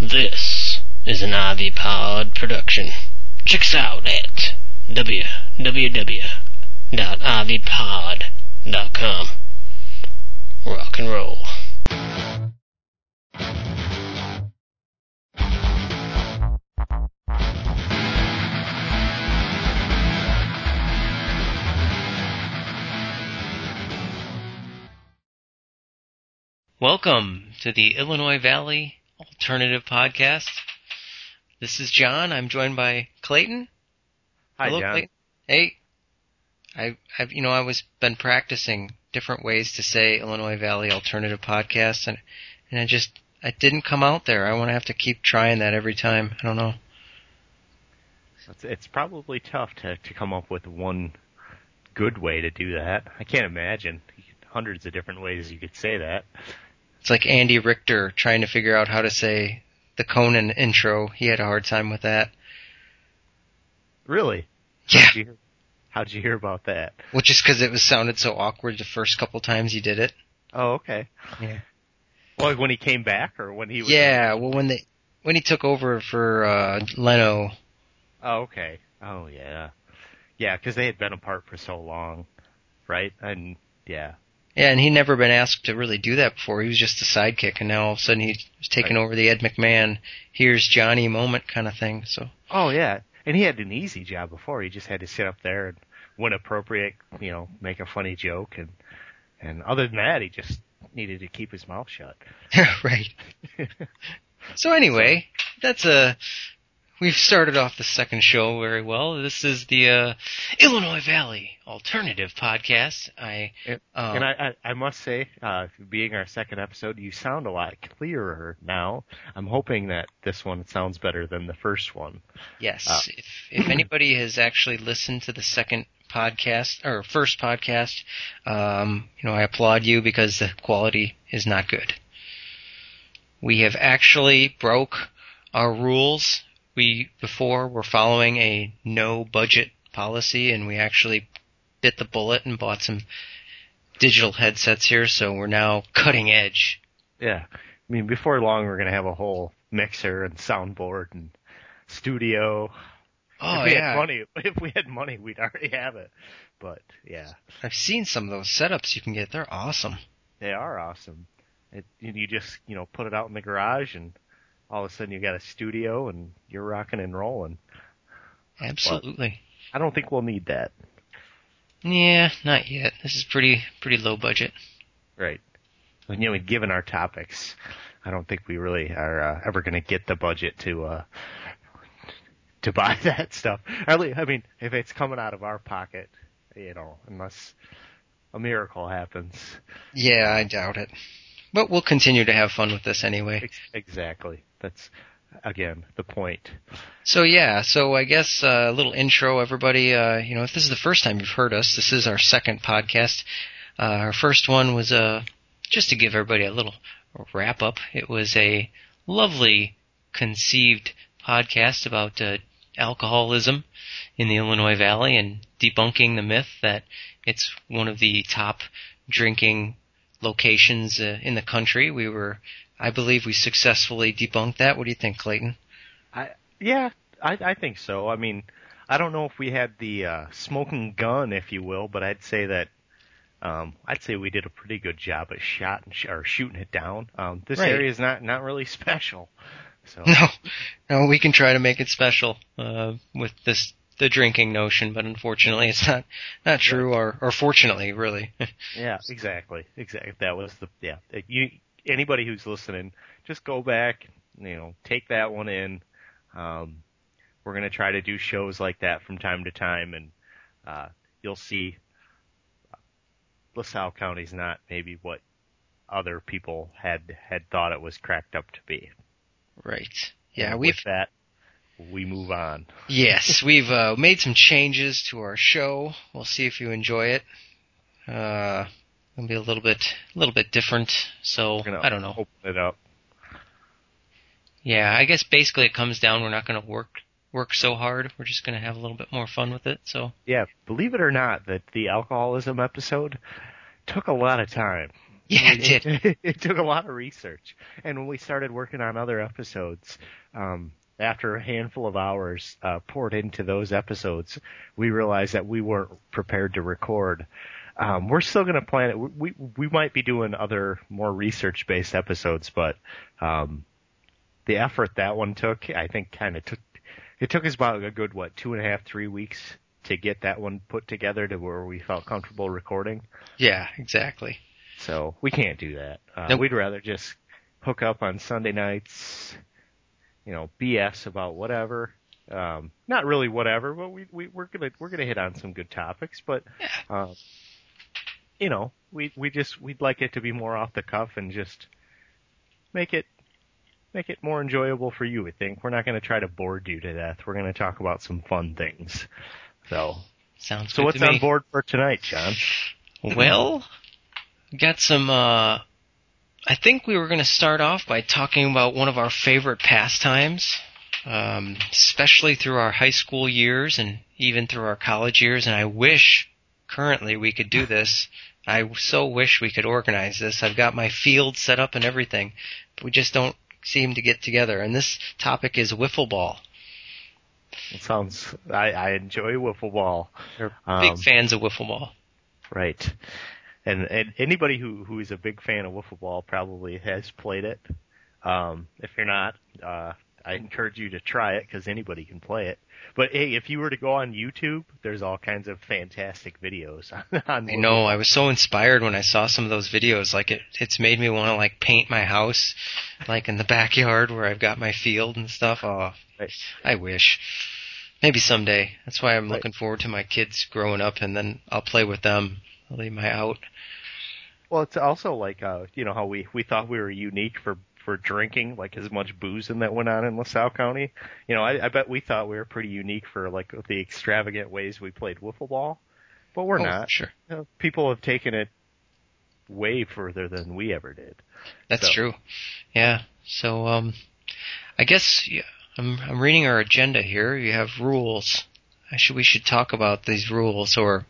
This is an Ivy Pod production. Check us out at www.ivypod.com. Rock and roll. Welcome to the Illinois Valley Alternative Podcast. This is John. I'm joined by Clayton. Hi, Hello, John. Clayton. Hey. I, I've, you know, I was been practicing different ways to say Illinois Valley Alternative Podcast, and and I just I didn't come out there. I want to have to keep trying that every time. I don't know. It's, it's probably tough to, to come up with one good way to do that. I can't imagine hundreds of different ways you could say that. It's like Andy Richter trying to figure out how to say the Conan intro. He had a hard time with that. Really? Yeah. How'd you hear, how'd you hear about that? Well, just because it was sounded so awkward the first couple times he did it. Oh, okay. Yeah. Well, when he came back or when he was. Yeah, well, when they when he took over for uh, Leno, Oh, okay. Oh, yeah. Yeah, because they had been apart for so long, right? And yeah. Yeah, and he'd never been asked to really do that before. He was just a sidekick, and now all of a sudden he's taking Right. over the Ed McMahon, here's Johnny moment kind of thing. So Oh, yeah. And he had an easy job before. He just had to sit up there and, when appropriate, you know, make a funny joke, and and other than that, he just needed to keep his mouth shut. right. So anyway, that's a. We've started off the second show very well. This is the uh, Illinois Valley Alternative Podcast. I And- uh, and I, I, I must say, uh, being our second episode, you sound a lot clearer now. I'm hoping that this one sounds better than the first one. Yes. Uh, if if anybody has actually listened to the second podcast or first podcast, um, you know, I applaud you because the quality is not good. We have actually broke our rules. We before were following a no budget policy and we actually bit the bullet and bought some digital headsets here, so we're now cutting edge. Yeah. I mean, before long, we're going to have a whole mixer and soundboard and studio. Oh if we yeah. had money, if we had money, we'd already have it. But yeah, I've seen some of those setups you can get. They're awesome. they are awesome. It, you you just, you know, put it out in the garage and all of a sudden you got a studio and you're rocking and rolling. Absolutely. I don't think we'll need that. Yeah, not yet. This is pretty pretty low budget. Right. And, you know, given our topics, I don't think we really are uh, ever going to get the budget to uh to buy that stuff. Least, I mean, if it's coming out of our pocket, you know, unless a miracle happens. Yeah, I doubt it. But we'll continue to have fun with this anyway. Exactly. That's again the point. So yeah, so I guess uh, a little intro, everybody. Uh, you know, if this is the first time you've heard us, this is our second podcast. Uh, our first one was uh, just to give everybody a little wrap up. It was a lovely conceived podcast about uh, alcoholism in the Illinois Valley and debunking the myth that it's one of the top drinking locations uh, in the country. We were, I believe, we successfully debunked that. What do you think, Clayton? I yeah, I I think so. I mean, I don't know if we had the uh, smoking gun, if you will, but I'd say that um, I'd say we did a pretty good job at shot and sh- or shooting it down. Um, this Right. area is not not really special, so No, no, we can try to make it special uh, with this the drinking notion, but unfortunately, it's not not true, or or fortunately, really. yeah, exactly, exactly. That was the yeah. You anybody who's listening, just go back, you know, take that one in. Um, we're gonna try to do shows like that from time to time, and uh, you'll see uh, LaSalle County's not maybe what other people had had thought it was cracked up to be. right. Yeah, And we've with that. We move on. yes, we've uh, made some changes to our show. We'll see if you enjoy it. Uh, it'll be a little bit a little bit different. So I don't know. Open it up. Yeah, I guess basically it comes down we're not going to work work so hard. We're just going to have a little bit more fun with it. So Yeah, believe it or not, that the alcoholism episode took a lot of time. Yeah, it did. it took a lot of research. And when we started working on other episodes, um, after a handful of hours uh, poured into those episodes, we realized that we weren't prepared to record. Um, we're still going to plan it. We we might be doing other more research based episodes, but um, the effort that one took, I think, kind of took. It took us about a good what two and a half, three weeks to get that one put together to where we felt comfortable recording. Yeah, exactly. So we can't do that. Uh, Nope. We'd rather just hook up on Sunday nights, you know, BS about whatever. Um, not really whatever, but we, we we're gonna we're gonna hit on some good topics. But um, you know, we we just we'd like it to be more off the cuff and just make it make it more enjoyable for you. I think we're not gonna try to bore you to death. We're gonna talk about some fun things. So Sounds so good what's to me. on board for tonight, John? Well, we got some. uh I think we were going to start off by talking about one of our favorite pastimes, um, especially through our high school years and even through our college years. And I wish currently we could do this. I so wish we could organize this. I've got my field set up and everything, but we just don't seem to get together. And this topic is wiffle ball. It sounds I, I enjoy wiffle ball. We're Um, big fans of wiffle ball. Right. And, and anybody who, who is a big fan of wiffle ball probably has played it. Um, if you're not, uh, I encourage you to try it because anybody can play it. But hey, if you were to go on YouTube, there's all kinds of fantastic videos on. I know. I was so inspired when I saw some of those videos. Like it, it's made me want to like paint my house, like in the backyard where I've got my field and stuff. Oh, Right. I wish. Maybe someday. That's why I'm Right. looking forward to my kids growing up, and then I'll play with them. Leave my out. Well, it's also like uh, you know how we we thought we were unique for for drinking like as much boozing that went on in LaSalle County. You know, I, I bet we thought we were pretty unique for like the extravagant ways we played wiffle ball, but we're Oh, not. Sure, You know, people have taken it way further than we ever did. that's So- true. Yeah. So, um, I guess yeah, I'm I'm reading our agenda here. You have rules. I should we should talk about these rules, or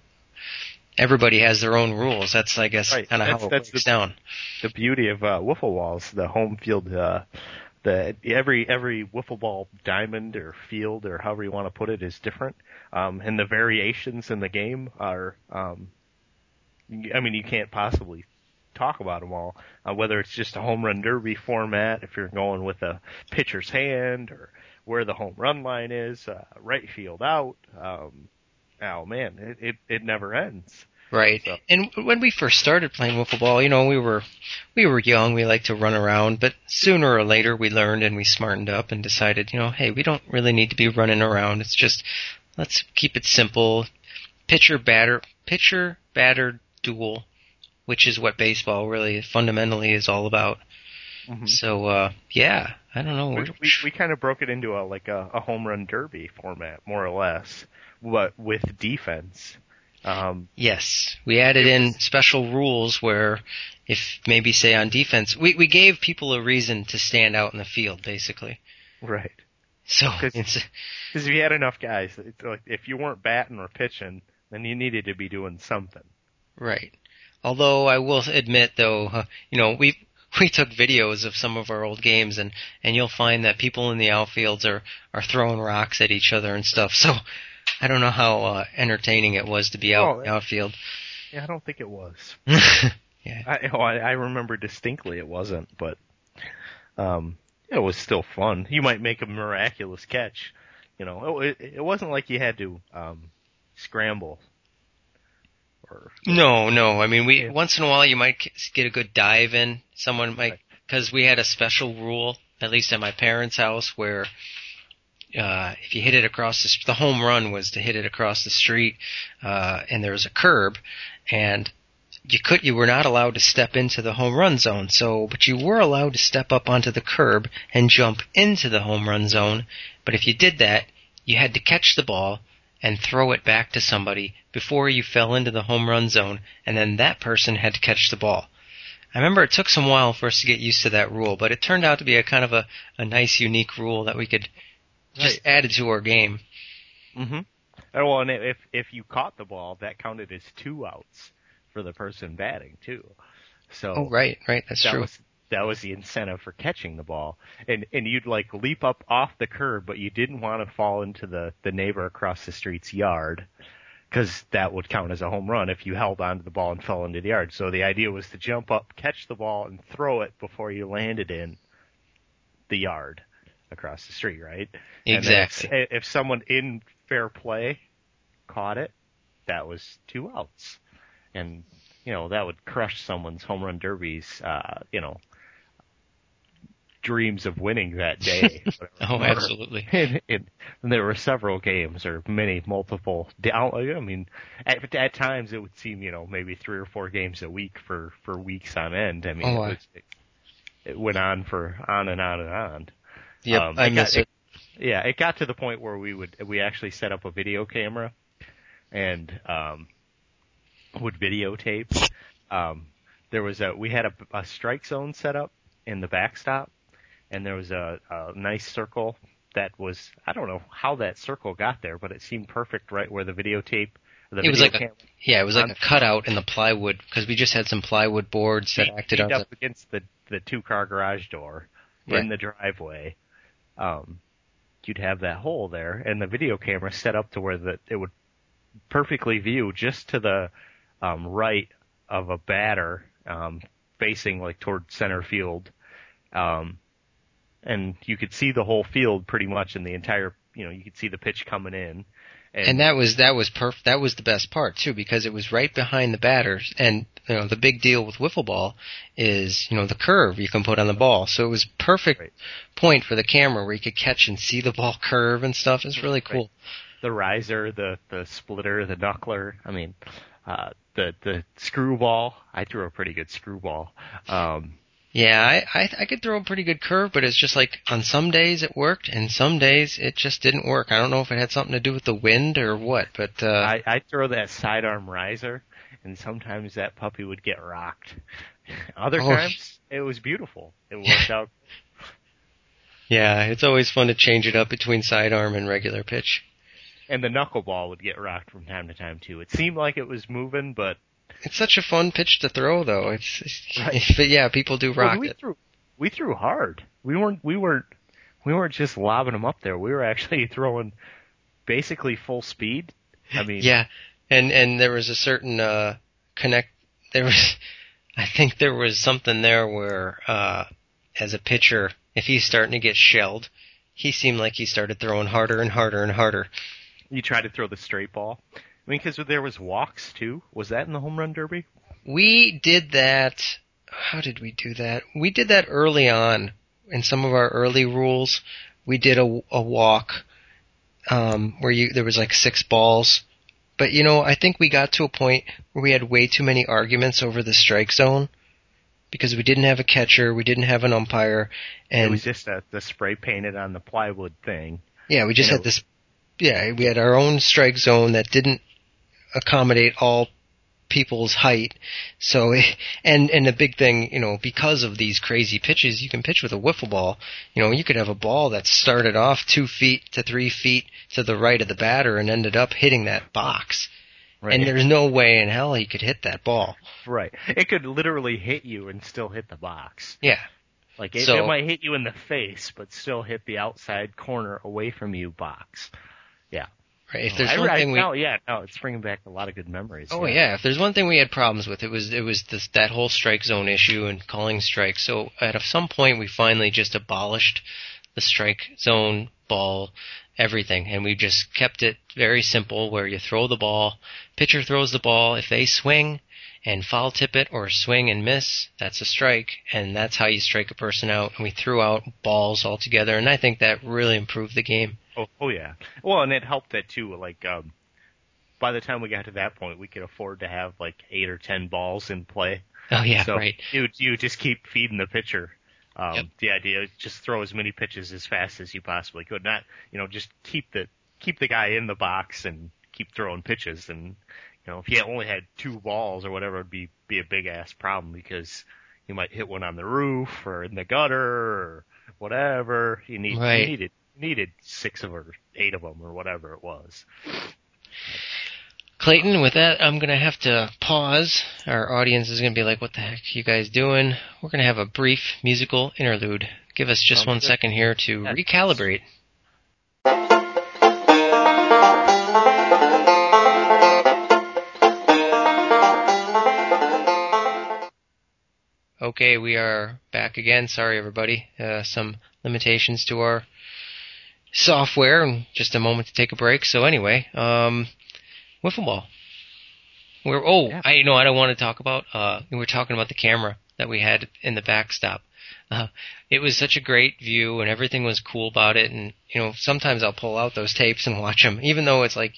everybody has their own rules. That's I guess Right. kind of how it that's breaks the- down. the beauty of uh, wiffle balls, the home field, uh, the every every wiffle ball diamond or field or however you want to put it is different, um, and the variations in the game are, um, I mean, you can't possibly talk about them all. Uh, whether it's just a home run derby format, if you're going with a pitcher's hand, or where the home run line is, uh, right field out. Um, oh man, it, it it never ends. Right. So- And when we first started playing wiffle ball, you know, we were we were young, we liked to run around, but sooner or later we learned and we smartened up and decided, you know, hey, we don't really need to be running around. It's just let's keep it simple. Pitcher batter pitcher batter duel, which is what baseball really fundamentally is all about. Mhm. So uh yeah, I don't know. we, we, we kind of broke it into a like a, a home run derby format, more or less, but with defense. Um, Yes, we added in special rules where if maybe say on defense, we we gave people a reason to stand out in the field basically. right. So 'Cause- Because if you had enough guys, it's like if you weren't batting or pitching, then you needed to be doing something. right. Although I will admit though, uh, you know, we we took videos of some of our old games and and you'll find that people in the outfields are are throwing rocks at each other and stuff. So I don't know how uh, entertaining it was to be out Oh, in the outfield. Yeah, I don't think it was. yeah. I, oh, I, I remember distinctly it wasn't, but um, it was still fun. You might make a miraculous catch. You know, it, it wasn't like you had to um, scramble. Or No, no. I mean, we Yeah. once in a while you might get a good dive in. Someone might because we had a special rule, at least at my parents' house, where uh, if you hit it across the the home run was to hit it across the street, uh, and there was a curb, and you could you were not allowed to step into the home run zone. So, but you were allowed to step up onto the curb and jump into the home run zone. But if you did that, you had to catch the ball and throw it back to somebody before you fell into the home run zone, and then that person had to catch the ball. I remember it took some while for us to get used to that rule, but it turned out to be a kind of a, a nice, unique rule that we could just add it to our game. Mm-hmm. Oh, well, and if if you caught the ball, that counted as two outs for the person batting too. So Oh, right, right. That's that true. was that was the incentive for catching the ball. And and you'd like leap up off the curb, but you didn't want to fall into the the neighbor across the street's yard because that would count as a home run if you held onto the ball and fell into the yard. So the idea was to jump up, catch the ball, and throw it before you landed in the yard across the street, right? And Exactly. If, if someone in fair play caught it, that was two outs, and you know that would crush someone's home run derbies. Uh, you know. Dreams of winning that day. Oh, absolutely. and, and there were several games or many multiple down. I mean, at, at times it would seem you know maybe three or four games a week for for weeks on end. I mean, Oh, it, was, it, it went on for on and on and on. Yep, Um, I it miss it. Yeah, it got to the point where we would we actually set up a video camera and um, would videotape. Um, there was a we had a, a strike zone set up in the backstop, and there was a, a nice circle that was I don't know how that circle got there, but it seemed perfect right where the videotape. The It was like a- Yeah, it was like on- a cutout in the plywood because we just had some plywood boards that acted up the. against the the two car garage door Right. in the driveway. Um, you'd have that hole there, and the video camera set up to where that it would perfectly view just to the um, right of a batter um, facing like toward center field, um, and you could see the whole field pretty much in the entire. You know, you could see the pitch coming in. And that was that was perf- that was the best part too because it was right behind the batters and you know the big deal with wiffle ball is you know the curve you can put on the ball so it was perfect Right. point for the camera where you could catch and see the ball curve and stuff it's really cool the riser, the the splitter, the knuckler. I mean, uh, the the screwball. I threw a pretty good screwball. Um, yeah I, I I could throw a pretty good curve but it's just like on some days it worked and some days it just didn't work I don't know if it had something to do with the wind or what but uh I I throw that sidearm riser, and sometimes that puppy would get rocked. Other Oh. times it was beautiful. It worked out. yeah it's always fun to change it up between sidearm and regular pitch And the knuckleball would get rocked from time to time too. It seemed like it was moving, but It's such a fun pitch to throw, though. It's, it's Right. but yeah, people do Well, rock we it. threw we threw hard. We weren't we weren't we weren't just lobbing them up there. We were actually throwing basically full speed. I mean, Yeah, and and there was a certain uh connect. There was, I think there was something there where, uh as a pitcher, if he's starting to get shelled, he seemed like he started throwing harder and harder and harder. you try to throw the straight ball. I mean, because there was walks too. Was that in the home run derby? We did that. How did we do that? We did that early on in some of our early rules. We did a, a walk um, where you there was like six balls, but you know I think we got to a point where we had way too many arguments over the strike zone because we didn't have a catcher, we didn't have an umpire, and it was just a, the spray painted on the plywood thing. yeah, we just had this. Yeah, we had our own strike zone that didn't accommodate all people's height. So, and and the big thing, you know, because of these crazy pitches, you can pitch with a wiffle ball. You know, you could have a ball that started off two feet to three feet to the right of the batter and ended up hitting that box. Right. And there's no way in hell he could hit that ball. right. It could literally hit you and still hit the box. Yeah. Like it, So- it might hit you in the face, but still hit the outside corner away from you box. Right. If oh, there's I, one I, thing we no, yeah, no, it's bringing back a lot of good memories. Oh yeah, if there's one thing we had problems with, it was it was this that whole strike zone issue and calling strikes. So at some point, we finally just abolished the strike zone ball everything, and we just kept it very simple, where you throw the ball, pitcher throws the ball. If they swing and foul tip it or swing and miss, that's a strike, and that's how you strike a person out. And we threw out balls altogether, and I think that really improved the game. Oh, oh yeah. Well, and it helped that too. Like, um, by the time we got to that point, we could afford to have like eight or ten balls in play. Oh yeah, so right. you you just keep feeding the pitcher. Um, Yep. The idea is just throw as many pitches as fast as you possibly could. Not you know just keep the keep the guy in the box and keep throwing pitches. And you know if you only had two balls or whatever, it'd be be a big ass problem because you might hit one on the roof or in the gutter or whatever. You need Right. you needed needed six of or eight of them or whatever it was. Clayton, with that, I'm going to have to pause. Our audience is going to be like, what the heck are you guys doing? We're going to have a brief musical interlude. Give us just Sounds one good. second here to recalibrate. Okay, we are back again. Sorry, everybody. Uh, some limitations to our software, and just a moment to take a break. So anyway, um, wiffle ball. We're oh, Yeah. I know I don't want to talk about. Uh, we were talking about the camera that we had in the backstop. Uh, it was such a great view, and everything was cool about it. And you know, sometimes I'll pull out those tapes and watch them, even though it's like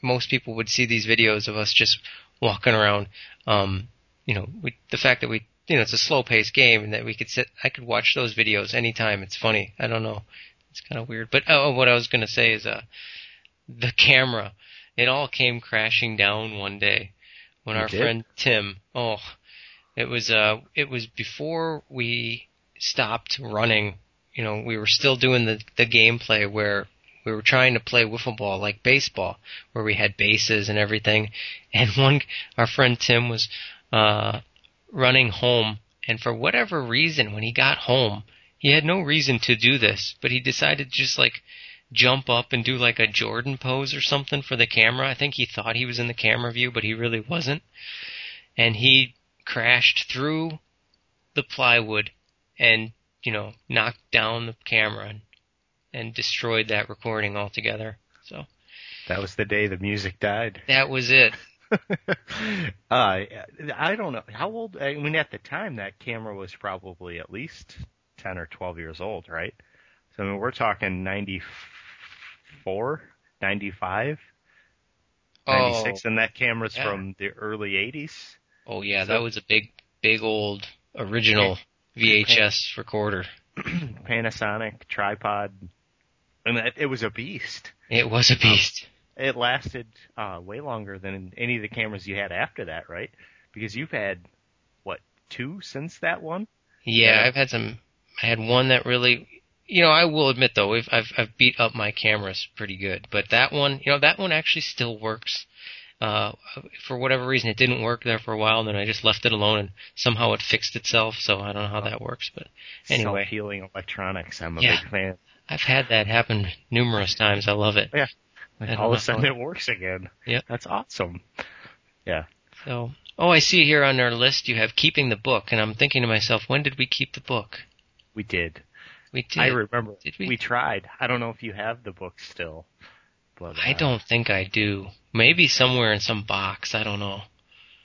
most people would see these videos of us just walking around. Um, you know, we, the fact that we, you know, it's a slow paced game and that we could sit, I could watch those videos anytime. It's funny. I don't know. It's kind of weird. But oh, what I was going to say is, uh, the camera, it all came crashing down one day when It our did? friend Tim, oh, it was, uh, it was before we stopped running. You know, we were still doing the, the gameplay where we were trying to play wiffle ball like baseball, where we had bases and everything. And one, our friend Tim was, uh, running home, and for whatever reason, when he got home, he had no reason to do this, but he decided to just like jump up and do like a Jordan pose or something for the camera. I think he thought he was in the camera view, but he really wasn't. And he crashed through the plywood and, you know, knocked down the camera and, and destroyed that recording altogether. So That was the day the music died. that was it. uh, I don't know how old. I mean, at the time, that camera was probably at least ten or twelve years old, right? So I mean, we're talking 94, 95, 96, and that camera's yeah. from the early 80s. Oh yeah, So- that was a big, big old original VHS recorder. Panasonic tripod. And it, it was a beast. It was a beast. It lasted uh, way longer than any of the cameras you had after that, right? Because you've had what two since that one? Yeah, Yeah. I've had some. I had one that really, you know, I will admit though, I've, I've I've beat up my cameras pretty good, but that one, you know, that one actually still works. Uh, for whatever reason, it didn't work there for a while, and then I just left it alone, and somehow it fixed itself. So I don't know how that works, but Anyway. self-healing electronics. I'm a Yeah. big fan. I've had that happen numerous times. I love it. Yeah. I don't All of a sudden, it works again. Yeah, that's awesome. Yeah, So, oh, I see here on our list you have keeping the book, and I'm thinking to myself, when did we keep the book? we did. We did. I remember. Did we? tried. I don't know if you have the book still. But, I uh, don't think I do. Maybe somewhere in some box. I don't know.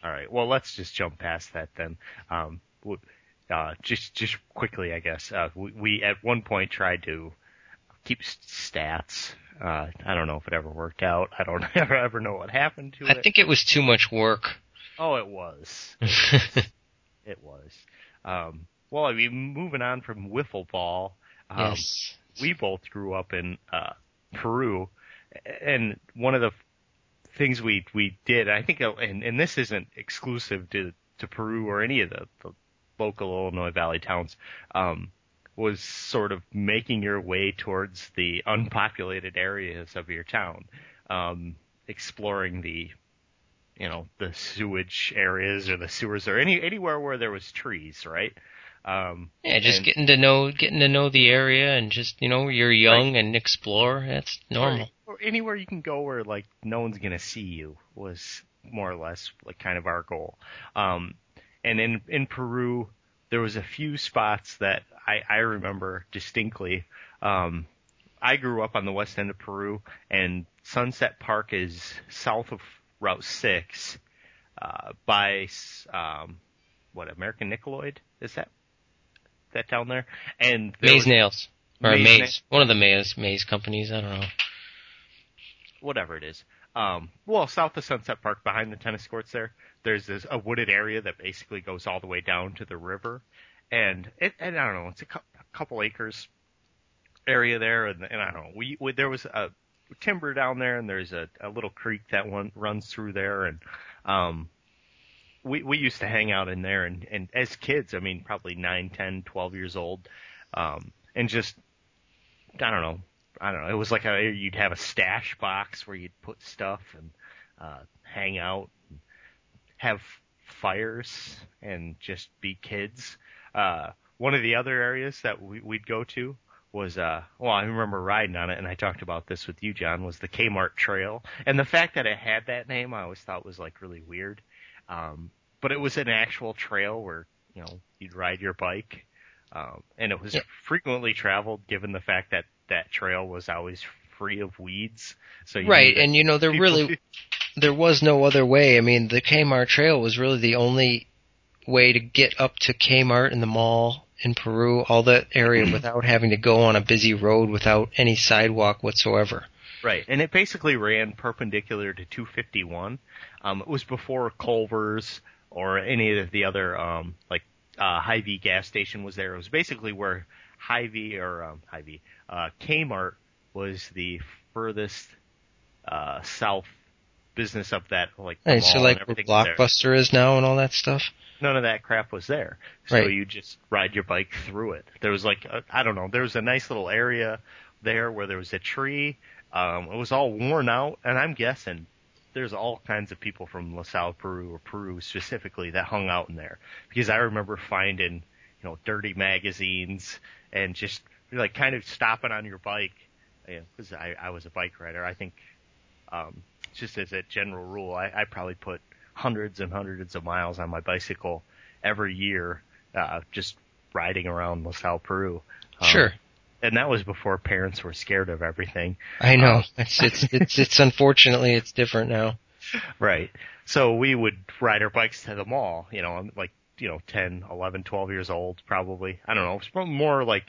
All right. Well, let's just jump past that then. Um, uh, just just quickly, I guess. Uh, we, we at one point tried to keep stats. Uh, I don't know if it ever worked out. I don't ever ever know what happened to I it. I think it was too much work. oh, it was. It was. Um, well, I mean, moving on from wiffle ball. Um, yes. we both grew up in uh, Peru, and one of the things we we did, I think, uh, and, and this isn't exclusive to to Peru or any of the, the local Illinois Valley towns, um, was sort of making your way towards the unpopulated areas of your town, um, exploring the you know the sewage areas or the sewers or any anywhere where there was trees, right? Um, Yeah, just and- getting to know getting to know the area and just you know you're young and explore. That's normal. Or, or anywhere you can go where like no one's gonna see you was more or less like kind of our goal. Um, and in in Peru, there was a few spots that I I remember distinctly. Um, I grew up on the west end of Peru, and Sunset Park is south of Route Six, uh, by um, what American Nickeloid is that that down there? And there Maze was- nails or Maze maze, one of the maze maze companies. I don't know. whatever it is. Um, well, south of Sunset Park, behind the tennis courts there, there's this a wooded area that basically goes all the way down to the river, and it, and I don't know, it's a, cou- a couple acres area there, and, and I don't know, we, we there was a timber down there, and there's a, a little creek that one runs through there, and um, we we used to hang out in there, and and as kids, I mean, probably nine, ten, twelve years old, um, and just I don't know, I don't know. It was like a you'd have a stash box where you'd put stuff, and uh, hang out, have fires, and just be kids. Uh, one of the other areas that we, we'd go to was uh well I remember riding on it and I talked about this with you John was the Kmart Trail and the fact that it had that name I always thought was like really weird um but it was an actual trail where you know you'd ride your bike um and it was Yeah. frequently traveled given the fact that that trail was always free of weeds so right, and you know there really there was no other way. I mean, the Kmart Trail was really the only way to get up to Kmart and the mall in Peru, all that area, without having to go on a busy road without any sidewalk whatsoever. Right, and it basically ran perpendicular to 251. Um, it was before Culver's or any of the other um, like uh, Hy-Vee gas station was there. It was basically where Hy-Vee or um, Hy-Vee uh, Kmart was the furthest uh, south business of that like Right, so like where everything was there. Blockbuster is now and all that stuff. None of that crap was there. So Right. you just ride your bike through it. There was like I I don't know. There was a nice little area there where there was a tree. Um, it was all worn out, and I'm guessing there's all kinds of people from La LaSalle, Peru, or Peru specifically that hung out in there because I remember finding you know dirty magazines and just like kind of stopping on your bike because I, I was a bike rider. I think um, just as a general rule, I, I probably put hundreds and hundreds of miles on my bicycle every year, uh, just riding around LaSalle, Peru. Um, Sure, And that was before parents were scared of everything. I know. um, it's it's it's it's unfortunately it's different now. Right. So we would ride our bikes to the mall, you know, I'm like, you know, 10, 11, 12 years old, probably. I don't know. It's more like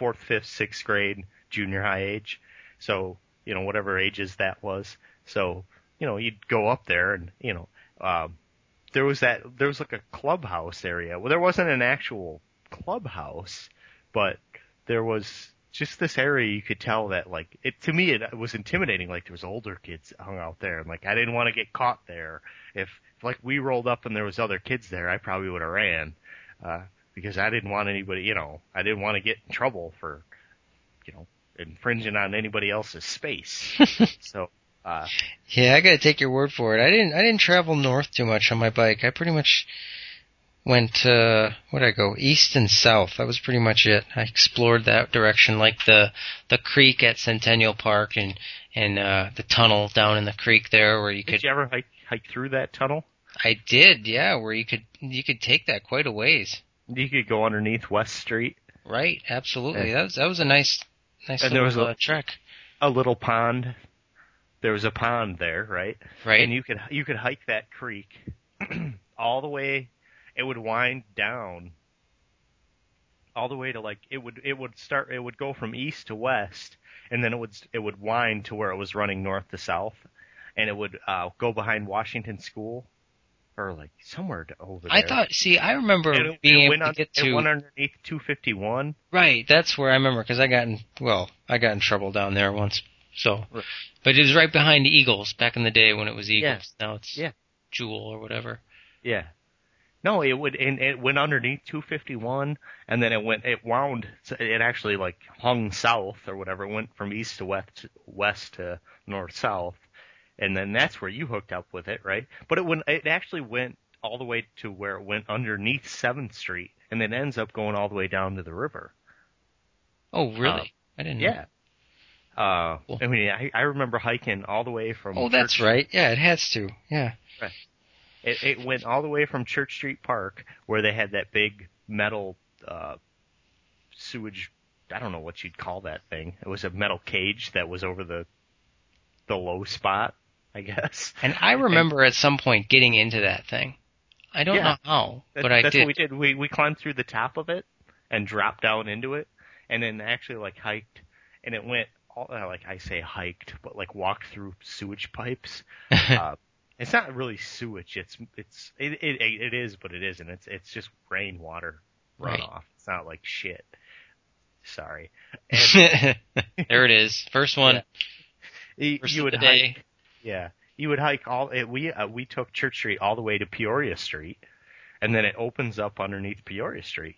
fourth, fifth, sixth grade, junior high age. So, you know, whatever ages that was. So, you know, you'd go up there and, you know, um, there was that, there was like a clubhouse area. Well, there wasn't an actual clubhouse, but there was just this area you could tell that like it to me it was intimidating like there was older kids hung out there and like I didn't want to get caught there if, if like we rolled up and there was other kids there I probably would have ran uh because I didn't want anybody you know I didn't want to get in trouble for you know infringing on anybody else's space so uh Yeah, I gotta take your word for it. I didn't I didn't travel north too much on my bike. I pretty much went uh where'd I go? East and south. That was pretty much it. I explored that direction, like the the creek at Centennial Park and and uh the tunnel down in the creek there where you could. did you ever hike hike through that tunnel I did, yeah, where you could you could take that quite a ways. You could go underneath West Street Right, absolutely. Yeah. That was that was a nice nice And there little was a- uh, trek. a little pond there was a pond there right Right. and you could you could hike that creek all the way. It would wind down all the way to like it would it would start it would go from east to west, and then it would it would wind to where it was running north to south, and it would uh, go behind Washington School or like somewhere to, over there. I thought see, I remember it, being it able went to on, get to went underneath 251. Right, that's where I remember because I got in well, I got in trouble down there once. So, Right. but it was right behind the Eagles back in the day when it was Yeah. Eagles. Now it's Yeah. Jewel or whatever. Yeah. No, it would, and it went underneath 251, and then it went, it wound, it actually like hung south or whatever. It went from east to west, west to north south, and then that's where you hooked up with it, right? But it went, it actually went all the way to where it went underneath Seventh Street, and then ends up going all the way down to the river. Oh, really? I didn't. know. Yeah. Uh, Cool. I mean, I, I remember hiking all the way from. Oh, that's Church- right. Yeah, it has to. Yeah. It, it went all the way from Church Street Park, where they had that big metal uh, sewage. I don't know what you'd call that thing. It was a metal cage that was over the the low spot, I guess. And I remember at some point getting into that thing. I don't Yeah. know how, but I that's did. what we did. We we climbed through the top of it and dropped down into it, and then actually like hiked, and it went all, uh, like I say hiked, but like walked through sewage pipes. uh, it's not really sewage. It's it's it, it it is, but it isn't. It's it's just rainwater Right. runoff. It's not like shit. Sorry. And there it is. First one. you, First you would hike. Yeah, you would hike all. It, we uh, we took Church Street all the way to Peoria Street, and then it opens up underneath Peoria Street,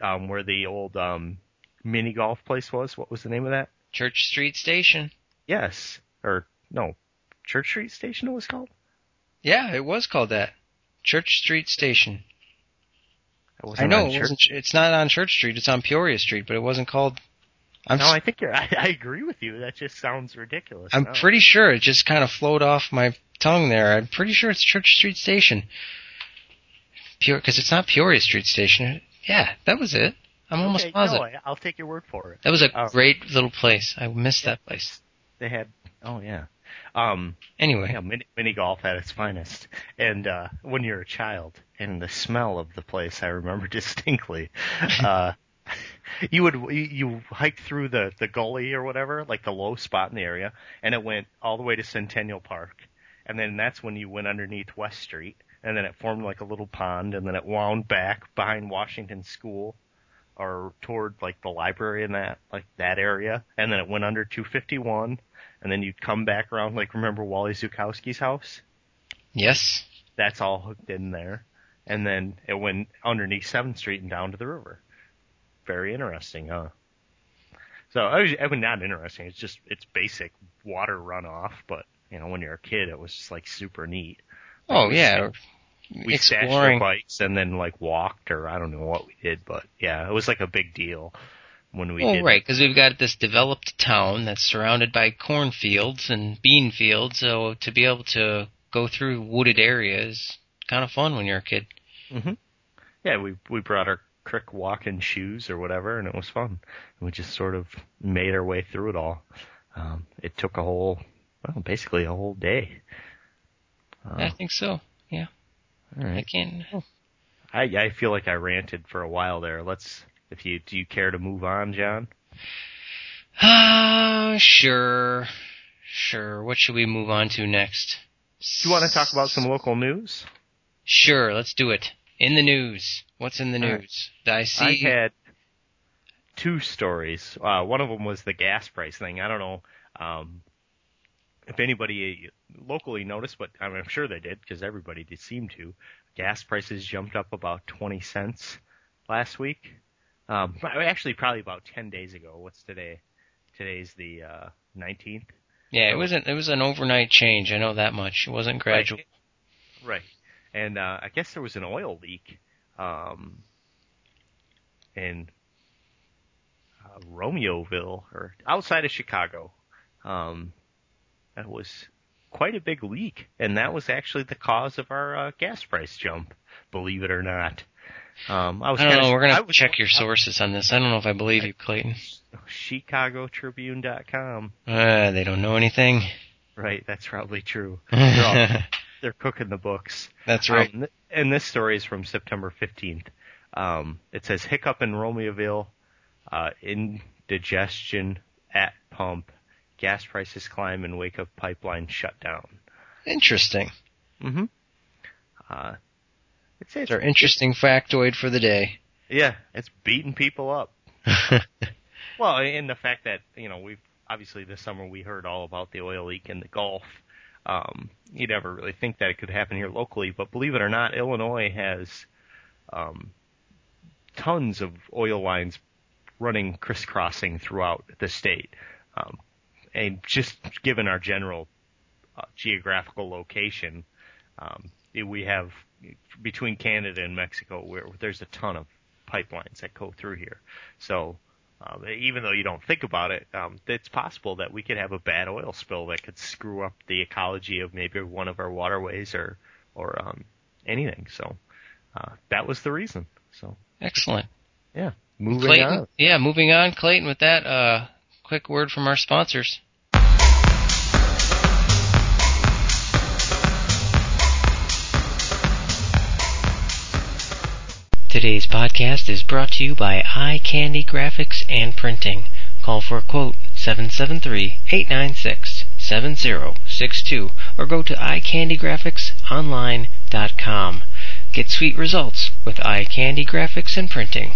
um, where the old um mini golf place was. What was the name of that? Church Street Station. Yes, or no, Church Street Station it was called? Yeah, it was called that. Church Street Station. I know it Church- wasn't, it's not on Church Street. It's on Peoria Street, but it wasn't called. I'm No, I think you're. I, I agree with you. That just sounds ridiculous. I'm No. pretty sure it just kind of flowed off my tongue there. I'm pretty sure it's Church Street Station. Pure, because it's not Peoria Street Station. Yeah, that was it. I'm almost Okay, positive. No, I'll take your word for it. That was a Oh. great little place. I missed that place. They had. Oh yeah. Um. Anyway, Yeah, mini, mini golf at its finest. And uh, when you're a child, and the smell of the place, I remember distinctly. Uh, you would you, you hike through the the gully or whatever, like the low spot in the area, and it went all the way to Centennial Park, and then that's when you went underneath West Street, and then it formed like a little pond, and then it wound back behind Washington School. Or toward like the library in that like that area, and then it went under 251, and then you'd come back around, like remember Wally Zukowski's house? yes. That's all hooked in there. And then it went underneath 7th Street and down to the river. Very interesting, huh? So, I, was, I mean, not interesting. It's just, it's basic water runoff, but, you know, when you're a kid, it was just like super neat. Oh we yeah, We stashed our bikes and then like walked or I don't know what we did, but yeah, it was like a big deal when we Oh did right, because we've got this developed town that's surrounded by cornfields and bean fields, so to be able to go through wooded areas, kind of fun when you're a kid. hmm Yeah, we we brought our crick walking shoes or whatever, and it was fun. And we just sort of made our way through it all. Um, it took a whole, well, basically a whole day. Uh, I think so. all I right. can't. I I feel like I ranted for a while there. Let's, if you do, you care to move on, John? Ah, sure, sure. What should we move on to next? Do you want to talk about some local news? Sure, let's do it. In the news. What's in the news? I see? I had two stories. Uh, one of them was the gas price thing. I don't know um, if anybody locally noticed, but I'm sure they did because everybody did seem to. Gas prices jumped up about 20 cents last week. Um, actually, probably about 10 days ago. What's today? Today's the uh, 19th. yeah, it wasn't. it was an overnight change. I know that much. It wasn't gradual. Right. right. And uh, I guess there was an oil leak um, in uh, Romeoville or outside of Chicago. Um, that was quite a big leak, and that was actually the cause of our uh, gas price jump. Believe it or not. Um, I was I don't know. We're gonna was- check your sources on this. I don't know if I believe you, Clayton. ChicagoTribune.com. Uh, they don't know anything. Right, that's probably true. They're, all, they're cooking the books. That's right. Um, and this story is from September 15th. Um, it says hiccup in Romeoville, uh, indigestion at pump, gas prices climb and wake up pipeline shut down. Interesting. Mm-hmm. Uh, it's, It's our interesting factoid for the day. yeah, it's beating people up. Well, and the fact that you know we've obviously this summer we heard all about the oil leak in the Gulf. Um, you'd never really think that it could happen here locally, but believe it or not, Illinois has um, tons of oil lines running crisscrossing throughout the state. Um, and just given our general uh, geographical location, um, we have between Canada and Mexico where there's a ton of pipelines that go through here. So um, even though you don't think about it, um, it's possible that we could have a bad oil spill that could screw up the ecology of maybe one of our waterways or or um, anything. So uh, that was the reason. So Excellent. yeah, moving Clayton. on. Yeah, moving on, Clayton. With that, uh, quick word from our sponsors. Today's podcast is brought to you by Eye Candy Graphics and Printing. Call for a quote 773-896-7062 or go to eyecandygraphicsonline.com. Get sweet results with Eye Candy Graphics and Printing.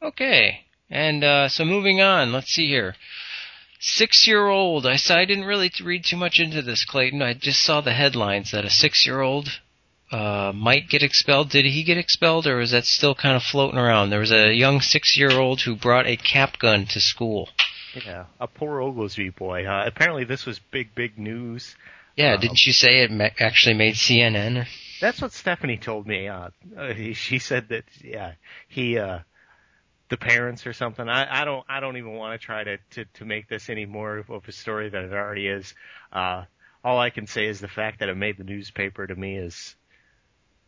Okay, and uh, so moving on, let's see here. Six year old. I saw I didn't really read too much into this, Clayton. I just saw the headlines that a six year old uh, might get expelled. Did he get expelled, or is that still kind of floating around? There was a young six-year-old who brought a cap gun to school. Yeah, a poor Oglesby boy. Huh? Apparently, this was big, big news. Yeah, Um, didn't you say it ma- actually made CNN? That's what Stephanie told me. Uh, uh, she said that yeah, he uh, the parents or something. I, I don't I don't even want to try to, to to make this any more of a story than it already is. Uh, all I can say is the fact that it made the newspaper to me is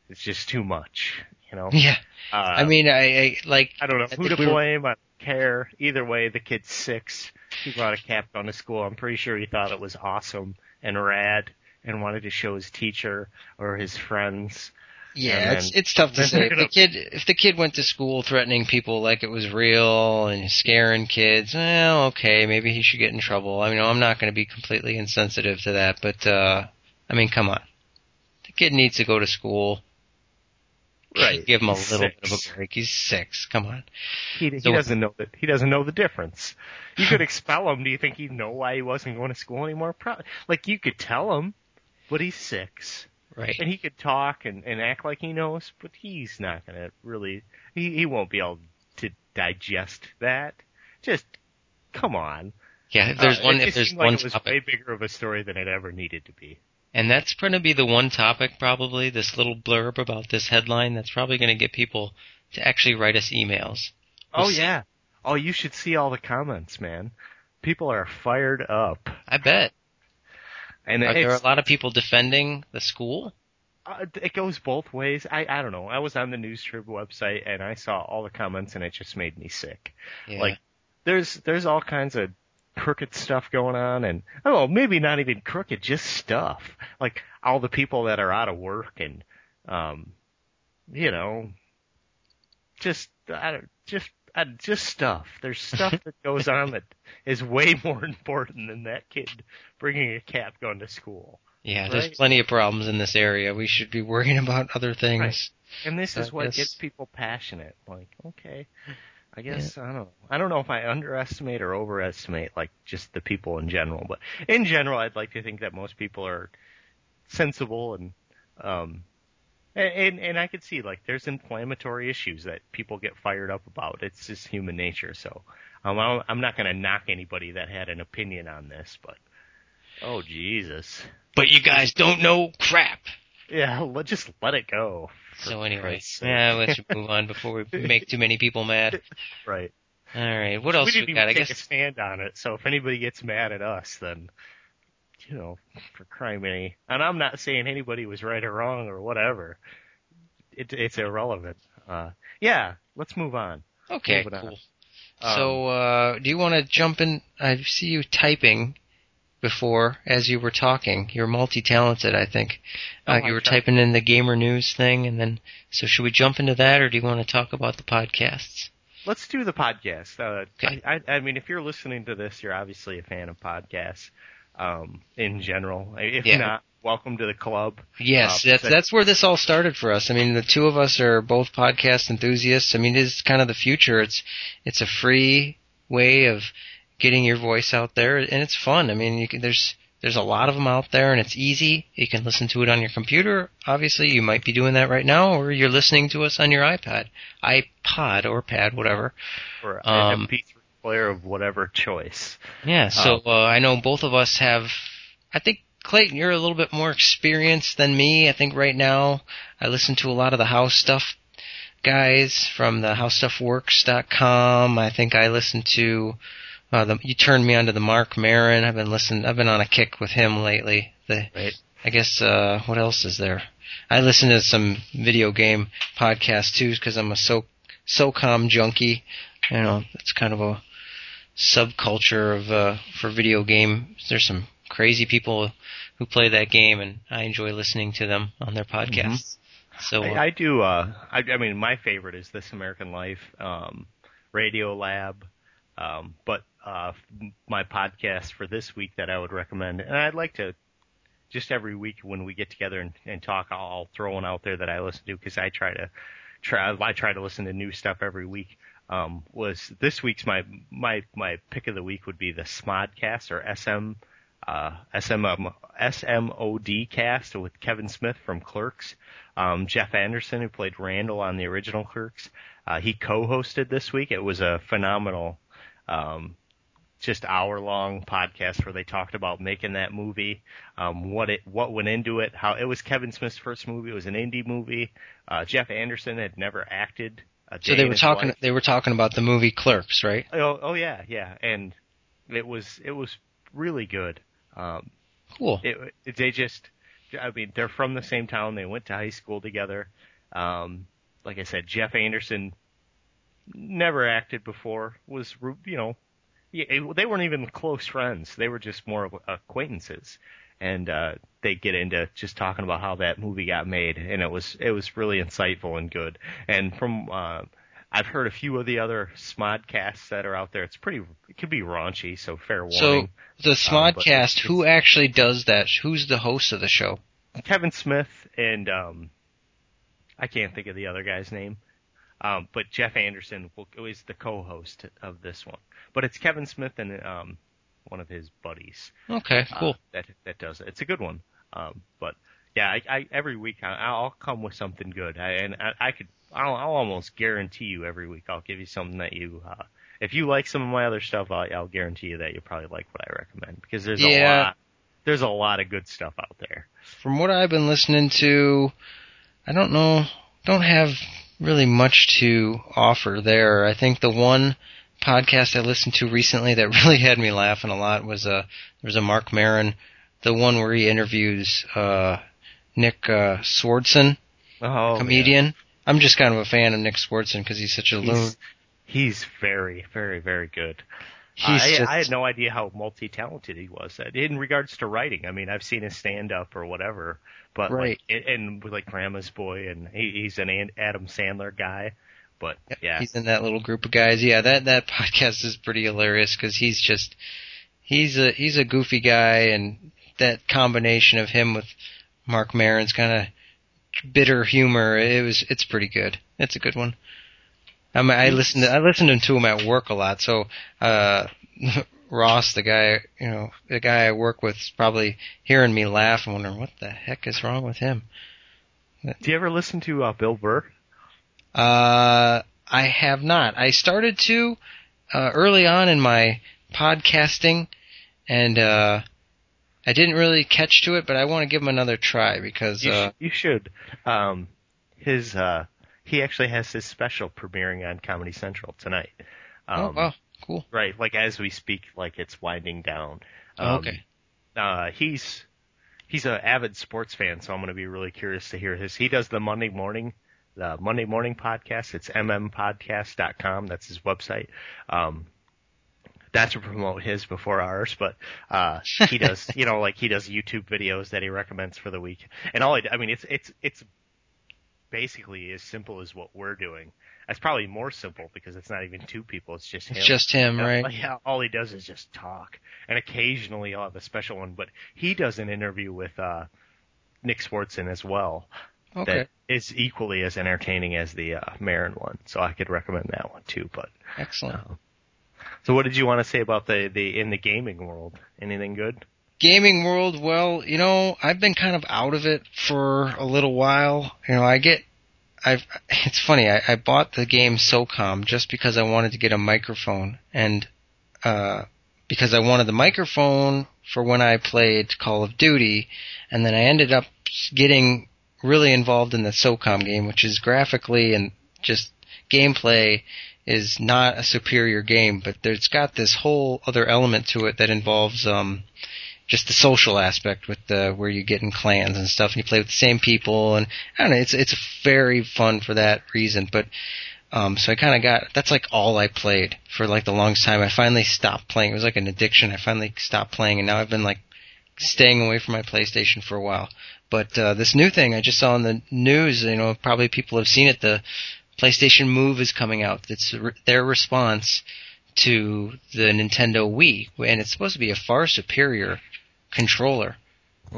it's just too much. You know. Yeah, Uh, I mean, I, I like. I don't know I who to we were- blame. I don't care. Either way, the kid's six. He brought a cap gun to school. I'm pretty sure he thought it was awesome and rad and wanted to show his teacher or his friends. Yeah, And it's it's tough to say. If the kid if the kid went to school threatening people like it was real and scaring kids, well, okay, maybe he should get in trouble. I mean, I'm not going to be completely insensitive to that, but uh I mean, come on. The kid needs to go to school. Right. Give him a He's little bit of a break. He's six. Come on. He, he So- doesn't know that. He doesn't know the difference. You could expel him. Do you think he'd know why he wasn't going to school anymore? Probably. Like you could tell him, but he's six, Right. and he could talk and, and act like he knows, but he's not going to really. He he won't be able to digest that. Just come on. Yeah, if there's Uh, one it if there's one like it was topic way bigger of a story than it ever needed to be. And that's going to be the one topic, probably, this little blurb about this headline that's probably going to get people to actually write us emails. Oh We'll see. yeah. Oh, you should see all the comments, man. People are fired up, I bet. And Are there a lot of people defending the school? uh, it goes both ways. I I don't know. I was on the News Trib website and I saw all the comments, and it just made me sick. Yeah. Like, there's there's all kinds of crooked stuff going on, and I don't know, maybe not even crooked, just stuff. Like all the people that are out of work, and um, you know, just I don't just. Uh, just stuff. There's stuff that goes on that is way more important than that kid bringing a cap gun to school. yeah, there's plenty of problems in this area. We should be worrying about other things. Right. And this is what guess- gets people passionate. Like, okay, I guess I don't know. I don't know if I underestimate or overestimate like just the people in general, but in general, I'd like to think that most people are sensible and um and and, and I could see like there's inflammatory issues that people get fired up about. It's just human nature. So um, I'm not going to knock anybody that had an opinion on this, but oh Jesus, But you guys don't know crap. yeah, let just let it go. So anyway, yeah, let's move on before we make too many people mad. right. All right, what else we we, didn't even got? I take a stand on it, so if anybody gets mad at us, then you know, for any. And I'm not saying anybody was right or wrong or whatever. It, it's irrelevant. Uh, yeah, let's move on. okay, moving on. cool. Um, so, uh, do you want to jump in? I see you typing before as you were talking. You're multi-talented, I think. Oh, Uh, I you were typing in the gamer news thing, and then so should we jump into that, or do you want to talk about the podcasts? let's do the podcast. Uh, Okay. I, I, I mean, if you're listening to this, you're obviously a fan of podcasts um, in general. If Yeah. not, welcome to the club. Yes, Uh, that's that's where this all started for us. I mean, the two of us are both podcast enthusiasts. I mean, it is kind of the future. It's it's a free way of getting your voice out there, and it's fun. I mean, you can, there's there's a lot of them out there, and it's easy. You can listen to it on your computer. Obviously, you might be doing that right now, or you're listening to us on your iPad, iPod, or pad, whatever. Or Um, MP3 player of whatever choice. Yeah, so uh, I know both of us have. I think Clayton, you're a little bit more experienced than me. I think right now I listen to a lot of the house stuff guys from the howstuffworks.com. I think I listen to. Uh, the, you turned me onto the Marc Maron. I've been listening. I've been on a kick with him lately. The, Right. I guess uh, what else is there? I listen to some video game podcasts too because I'm a so SOCOM junkie. You know, it's kind of a subculture of uh, for video game. There's some crazy people who play that game, and I enjoy listening to them on their podcasts. So uh, I, I do. Uh, I, I mean, my favorite is This American Life, um, Radio Lab, um, but uh, my podcast for this week that I would recommend, and I'd like to just every week when we get together and, and talk, I'll, I'll throw one out there that I listen to because I try to try. I try to listen to new stuff every week. Um, was this week's my my my pick of the week would be the Smodcast or SM uh, SMM, SMOD cast with Kevin Smith from Clerks, um, Jeff Anderson who played Randall on the original Clerks. Uh, he co-hosted this week. It was a phenomenal, um, just hour long podcast where they talked about making that movie, um, what it, what went into it, how it was Kevin Smith's first movie. It was an indie movie. Uh, Jeff Anderson had never acted. So they were talking. life. They were talking about the movie Clerks, right? Oh, oh yeah, yeah, and it was it was really good. Um, Cool. it, it, they just, I mean, they're from the same town. They went to high school together. Um, like I said, Jeff Anderson never acted before. Was you know, yeah, they weren't even close friends. They were just more acquaintances. And uh, they get into just talking about how that movie got made, and it was it was really insightful and good. And from uh, I've heard a few of the other Smodcasts that are out there. It's pretty, it could be raunchy, so fair warning. So the Smodcast, it's- who actually does that? Who's the host of the show? Kevin Smith and um, I can't think of the other guy's name, um, but Jeff Anderson will, is the co-host of this one. But it's Kevin Smith and um, one of his buddies Okay, uh, cool. that that does it. It's a good one. Um, but yeah, I, I every week I, I'll come with something good, I, and I, I could I'll, I'll almost guarantee you every week I'll give you something that you. Uh, if you like some of my other stuff, I'll, I'll guarantee you that you'll probably like what I recommend because there's a lot. There's a lot of good stuff out there. From what I've been listening to, I don't know, don't have really much to offer there. I think the one podcast I listened to recently that really had me laughing a lot was uh there was a Marc Maron, the one where he interviews uh Nick uh Swardson, Oh, comedian. I'm just kind of a fan of Nick Swardson because he's such a loon. He's, he's very, very, very good. He's I, just, I had no idea how multi-talented he was uh, in regards to writing. I mean, I've seen his stand-up or whatever, but Right. like, and with like Grandma's Boy, and he, he's an An- Adam Sandler guy. But yeah, He's in that little group of guys. Yeah, that that podcast is pretty hilarious because he's just he's a he's a goofy guy, and that combination of him with Marc Maron's kind of bitter humor. It was it's pretty good. It's a good one. I mean, I listened to, I listened to him at work a lot. So uh Ross, the guy you know, the guy I work with, is probably hearing me laugh and wondering what the heck is wrong with him. do you ever listen to uh, Bill Burr? Uh, I have not. I started to uh, early on in my podcasting, and uh, I didn't really catch to it, but I want to give him another try because You, uh, sh- you should. Um, his uh, he actually has his special premiering on Comedy Central tonight. Um, oh wow, cool. Right, like as we speak, like it's winding down. Oh, Um, okay, uh, he's he's an avid sports fan, so I'm going to be really curious to hear his. He does the Monday morning, the Monday morning podcast. It's mmpodcast.com. That's his website. Um, not to promote his before ours, but uh, he does, you know, like he does YouTube videos that he recommends for the week. And all I, I mean, it's it's it's basically as simple as what we're doing. It's probably more simple because it's not even two people; it's just him. it's just him, Yeah, right? Yeah, all he does is just talk, and occasionally he'll have a special one. But he does an interview with uh, Nick Swardson as well. Okay, That is equally as entertaining as the uh, Maron one, so I could recommend that one too. But excellent. so, what did you want to say about the the in the gaming world? Anything good? Gaming world, well, you know, I've been kind of out of it for a little while. You know, I get, I've, it's funny, I, I bought the game SOCOM just because I wanted to get a microphone and, uh, because I wanted the microphone for when I played Call of Duty, and then I ended up getting really involved in the SOCOM game, which is graphically and just gameplay is not a superior game, but there's got this whole other element to it that involves, um, just the social aspect with the where you get in clans and stuff, and you play with the same people, and I don't know, it's it's very fun for that reason. But um, so I kind of got that's like all I played for like the longest time. I finally stopped playing. It was like an addiction. I finally stopped playing, and now I've been like staying away from my PlayStation for a while. But uh, this new thing I just saw in the news, you know, probably people have seen it. The PlayStation Move is coming out. It's re- their response to the Nintendo Wii, and it's supposed to be a far superior controller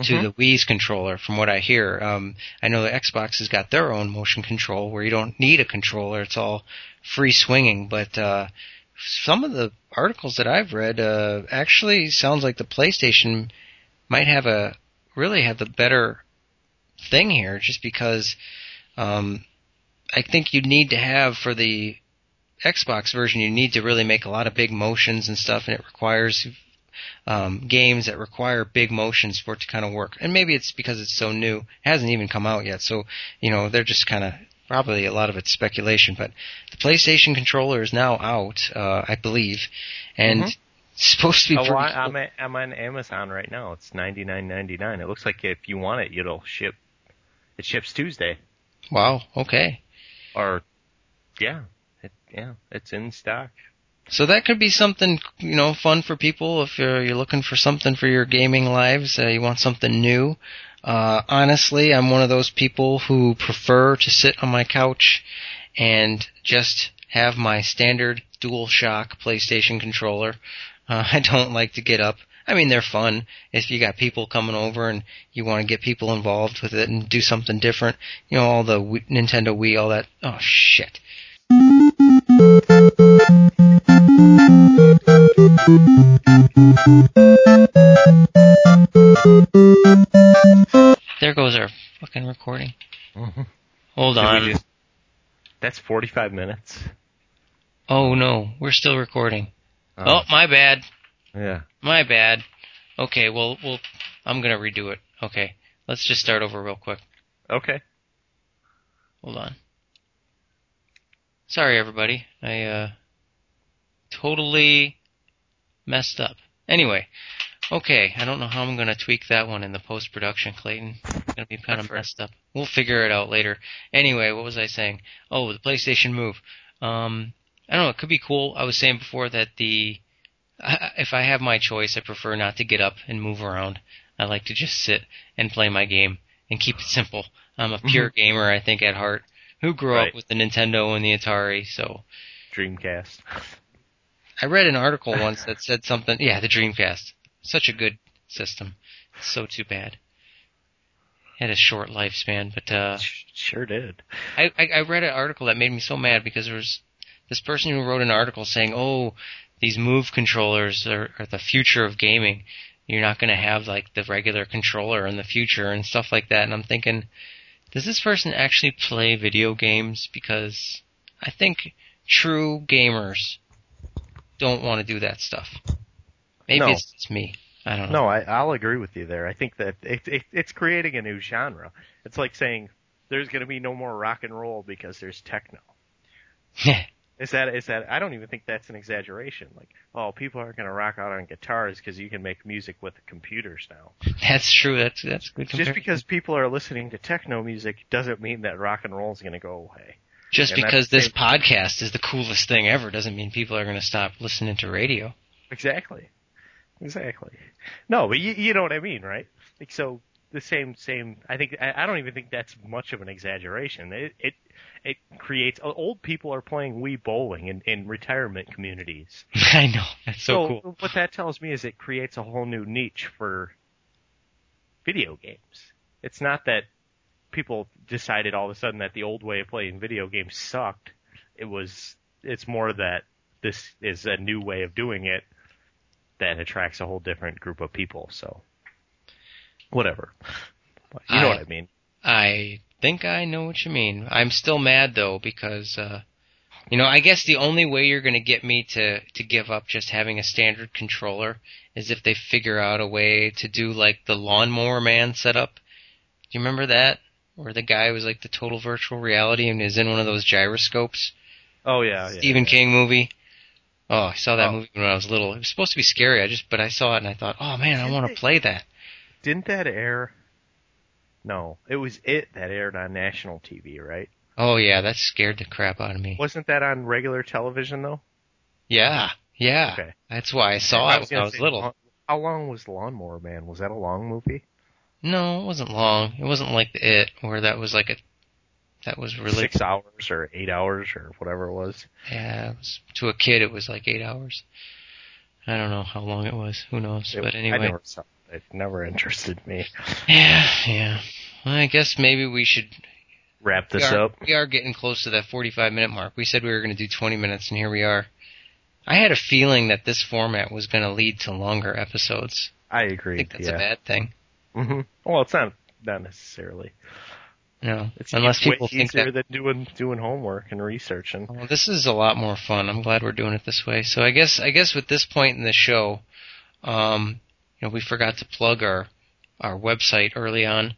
to the Wii's controller, from what I hear. Um, I know the Xbox has got their own motion control where you don't need a controller; it's all free swinging. But uh, some of the articles that I've read uh, actually sounds like the PlayStation might have a really have the better thing here, just because um, I think you need to have for the Xbox version, you need to really make a lot of big motions and stuff, and it requires um, games that require big motions for it to kind of work. And maybe it's because it's so new; it hasn't even come out yet, so you know they're just kind of probably a lot of it's speculation. But the PlayStation controller is now out, uh, I believe, and Mhm. it's supposed to be Oh, pretty. well, I, cool. I'm, at, I'm on Amazon right now. It's ninety nine ninety nine. It looks like if you want it, it'll ship. It ships Tuesday, Wow. Okay. or yeah, it, yeah, it's in stock. So that could be something, you know, fun for people if you're, you're looking for something for your gaming lives. Uh, you want something new. Uh, honestly, I'm one of those people who prefer to sit on my couch and just have my standard DualShock PlayStation controller. Uh, I don't like to get up. I mean, they're fun if you got people coming over and you want to get people involved with it and do something different. You know, all the Wii, Nintendo Wii, all that. Oh shit. There goes our fucking recording. Mm-hmm. Hold Did on. just- that's forty five minutes. Oh no, we're still recording. Oh, oh my bad. Yeah. My bad. Okay, well, we'll. I'm gonna redo it. Okay, let's just start over real quick. Okay. Hold on. Sorry, everybody. I uh, totally messed up. Anyway, okay. I don't know how I'm gonna tweak that one in the post production, Clayton. It's gonna be kind of messed up. We'll figure it out later. Anyway, what was I saying? Oh, the PlayStation Move. Um, I don't know. It could be cool. I was saying before that the I- if I have my choice, I prefer not to get up and move around. I like to just sit and play my game and keep it simple. I'm a pure gamer, I think, at heart, who grew Right. up with the Nintendo and the Atari. So Dreamcast. I read an article once that said something. Yeah, the Dreamcast, such a good system. So too bad. Had a short lifespan, but uh, Sure did. I, I, I read an article that made me so mad because there was this person who wrote an article saying, "Oh, these Move controllers are, are the future of gaming. You're not going to have like the regular controller in the future and stuff like that." And I'm thinking, does this person actually play video games? Because I think true gamers don't want to do that stuff. Maybe No. it's just me. I don't know. No, I, I'll agree with you there. I think that it, it, it's creating a new genre. It's like saying there's going to be no more rock and roll because there's techno. Is that is that? I don't even think that's an exaggeration. Like, oh, people aren't going to rock out on guitars because you can make music with computers now. that's true. That's that's good. Just because people are listening to techno music doesn't mean that rock and roll is going to go away. Just And because this podcast is the coolest thing ever doesn't mean people are going to stop listening to radio. Exactly. Exactly. No, but you, you know what I mean, right? Like so the same same I think I, I don't even think that's much of an exaggeration. It it it creates old people are playing Wii bowling in, in retirement communities. I know. That's so, cool. what that tells me is it creates a whole new niche for video games. It's not that people decided all of a sudden that the old way of playing video games sucked. It was it's more that this is a new way of doing it that attracts a whole different group of people. So, whatever. You know I- what I mean? I think I know what you mean. I'm still mad though because uh you know, I guess the only way you're going to get me to to give up just having a standard controller is if they figure out a way to do like the lawnmower man setup. Do you remember that? Where the guy was like the total virtual reality and is in one of those gyroscopes? Oh yeah, yeah. Stephen yeah. King movie. Oh, I saw that Oh. movie when I was little. It was supposed to be scary. I just, but I saw it and I thought, oh man, I want to play that. Didn't that air? No, it was it that aired on national TV, right? Oh yeah, that scared the crap out of me. Wasn't that on regular television though? Yeah, yeah. Okay. That's why I saw I it when I was say, little. how- long was Lawnmower Man? Was that a long movie? No, it wasn't long. It wasn't like the It, where that was like a, that was really, Six hours or eight hours or whatever it was. yeah, it was, to a kid it was like eight hours. I don't know how long it was. Who knows? It- but I anyway. never saw it. Never interested me. Yeah, yeah. Well, I guess maybe we should Wrap this we are, up. We are getting close to that 45 minute mark. We said we were going to do 20 minutes, and here we are. I had a feeling that this format was going to lead to longer episodes. I agree. I think that's yeah. a bad thing. hmm Well, it's not not necessarily. No, It's unless people think easier that. than doing doing homework and researching. Well, this is a lot more fun. I'm glad we're doing it this way. So I guess I guess with this point in the show, um, know, we forgot to plug our our website early on.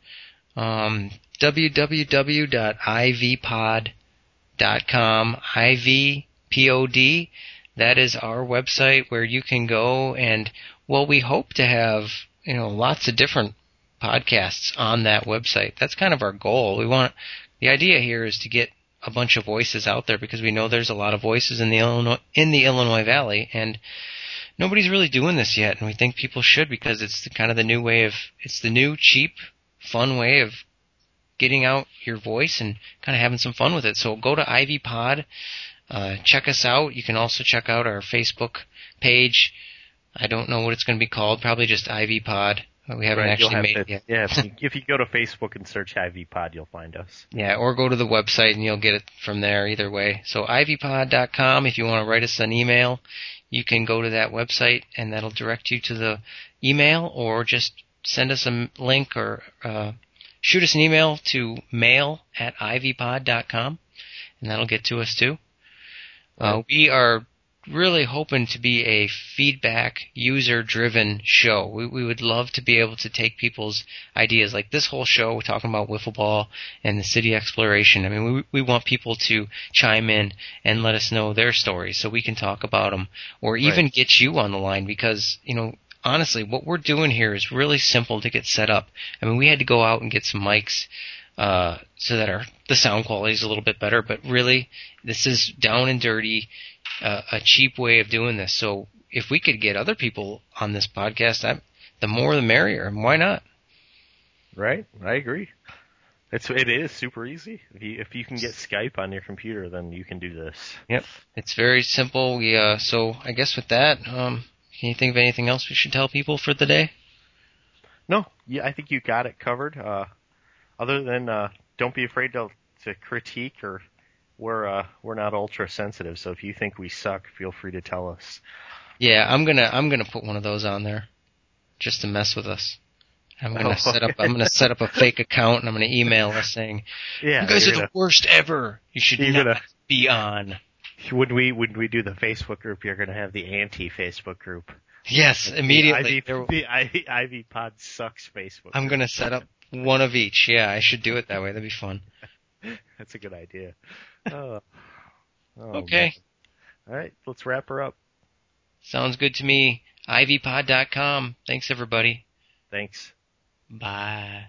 Um, www.ivpod.com, IVPOD. That is our website where you can go and, well, we hope to have, you know, lots of different podcasts on that website. That's kind of our goal. We want, the idea here is to get a bunch of voices out there because we know there's a lot of voices in the Illinois, in the Illinois Valley and nobody's really doing this yet and we think people should because it's the, kind of the new way of, it's the new cheap, fun way of getting out your voice and kind of having some fun with it. So go to Ivy Pod, uh, check us out. You can also check out our Facebook page. I don't know what it's going to be called. Probably just Ivy Pod. We haven't Right, actually made to- it yet. Yeah, if you, if you go to Facebook and search IV Pod, you'll find us. Yeah, or go to the website and you'll get it from there either way. So ivypod.com if you want to write us an email, you can go to that website and that'll direct you to the email or just send us a link or uh, shoot us an email to mail at ivypod.com and that'll get to us too. Uh, we are really hoping to be a feedback user driven show. We, we would love to be able to take people's ideas like this whole show we're talking about wiffle ball and the city exploration. I mean, we, we want people to chime in and let us know their stories so we can talk about them or even Right. get you on the line because, you know, honestly, what we're doing here is really simple to get set up. I mean, we had to go out and get some mics uh, so that our the sound quality is a little bit better. But really, this is down and dirty, uh, a cheap way of doing this. So if we could get other people on this podcast, I, the more the merrier. And why not? Right? I agree. It's it is super easy. If you if you can get Skype on your computer, then you can do this. Yep, it's very simple. We uh, so I guess with that, um, can you think of anything else we should tell people for the day? No, yeah, I think you got it covered. Uh, other than uh, don't be afraid to to critique or we're uh, we're not ultra sensitive. So if you think we suck, feel free to tell us. Yeah, I'm gonna I'm gonna put one of those on there, just to mess with us. I'm gonna Oh, set up. I'm gonna set up a fake account and I'm gonna email us saying Yeah, you guys are you're the worst ever. You should not gonna- be on. gonna, when we when we do the Facebook group, you're gonna have the anti Facebook group. Yes, The immediately. The Ivy, Ivy Pod sucks Facebook. I'm gonna set up one of each. Yeah, I should do it that way. That'd be fun. That's a good idea. Oh. Oh, Okay. man. All right, let's wrap her up. Sounds good to me. Ivypod.com. Thanks everybody. Thanks. Bye.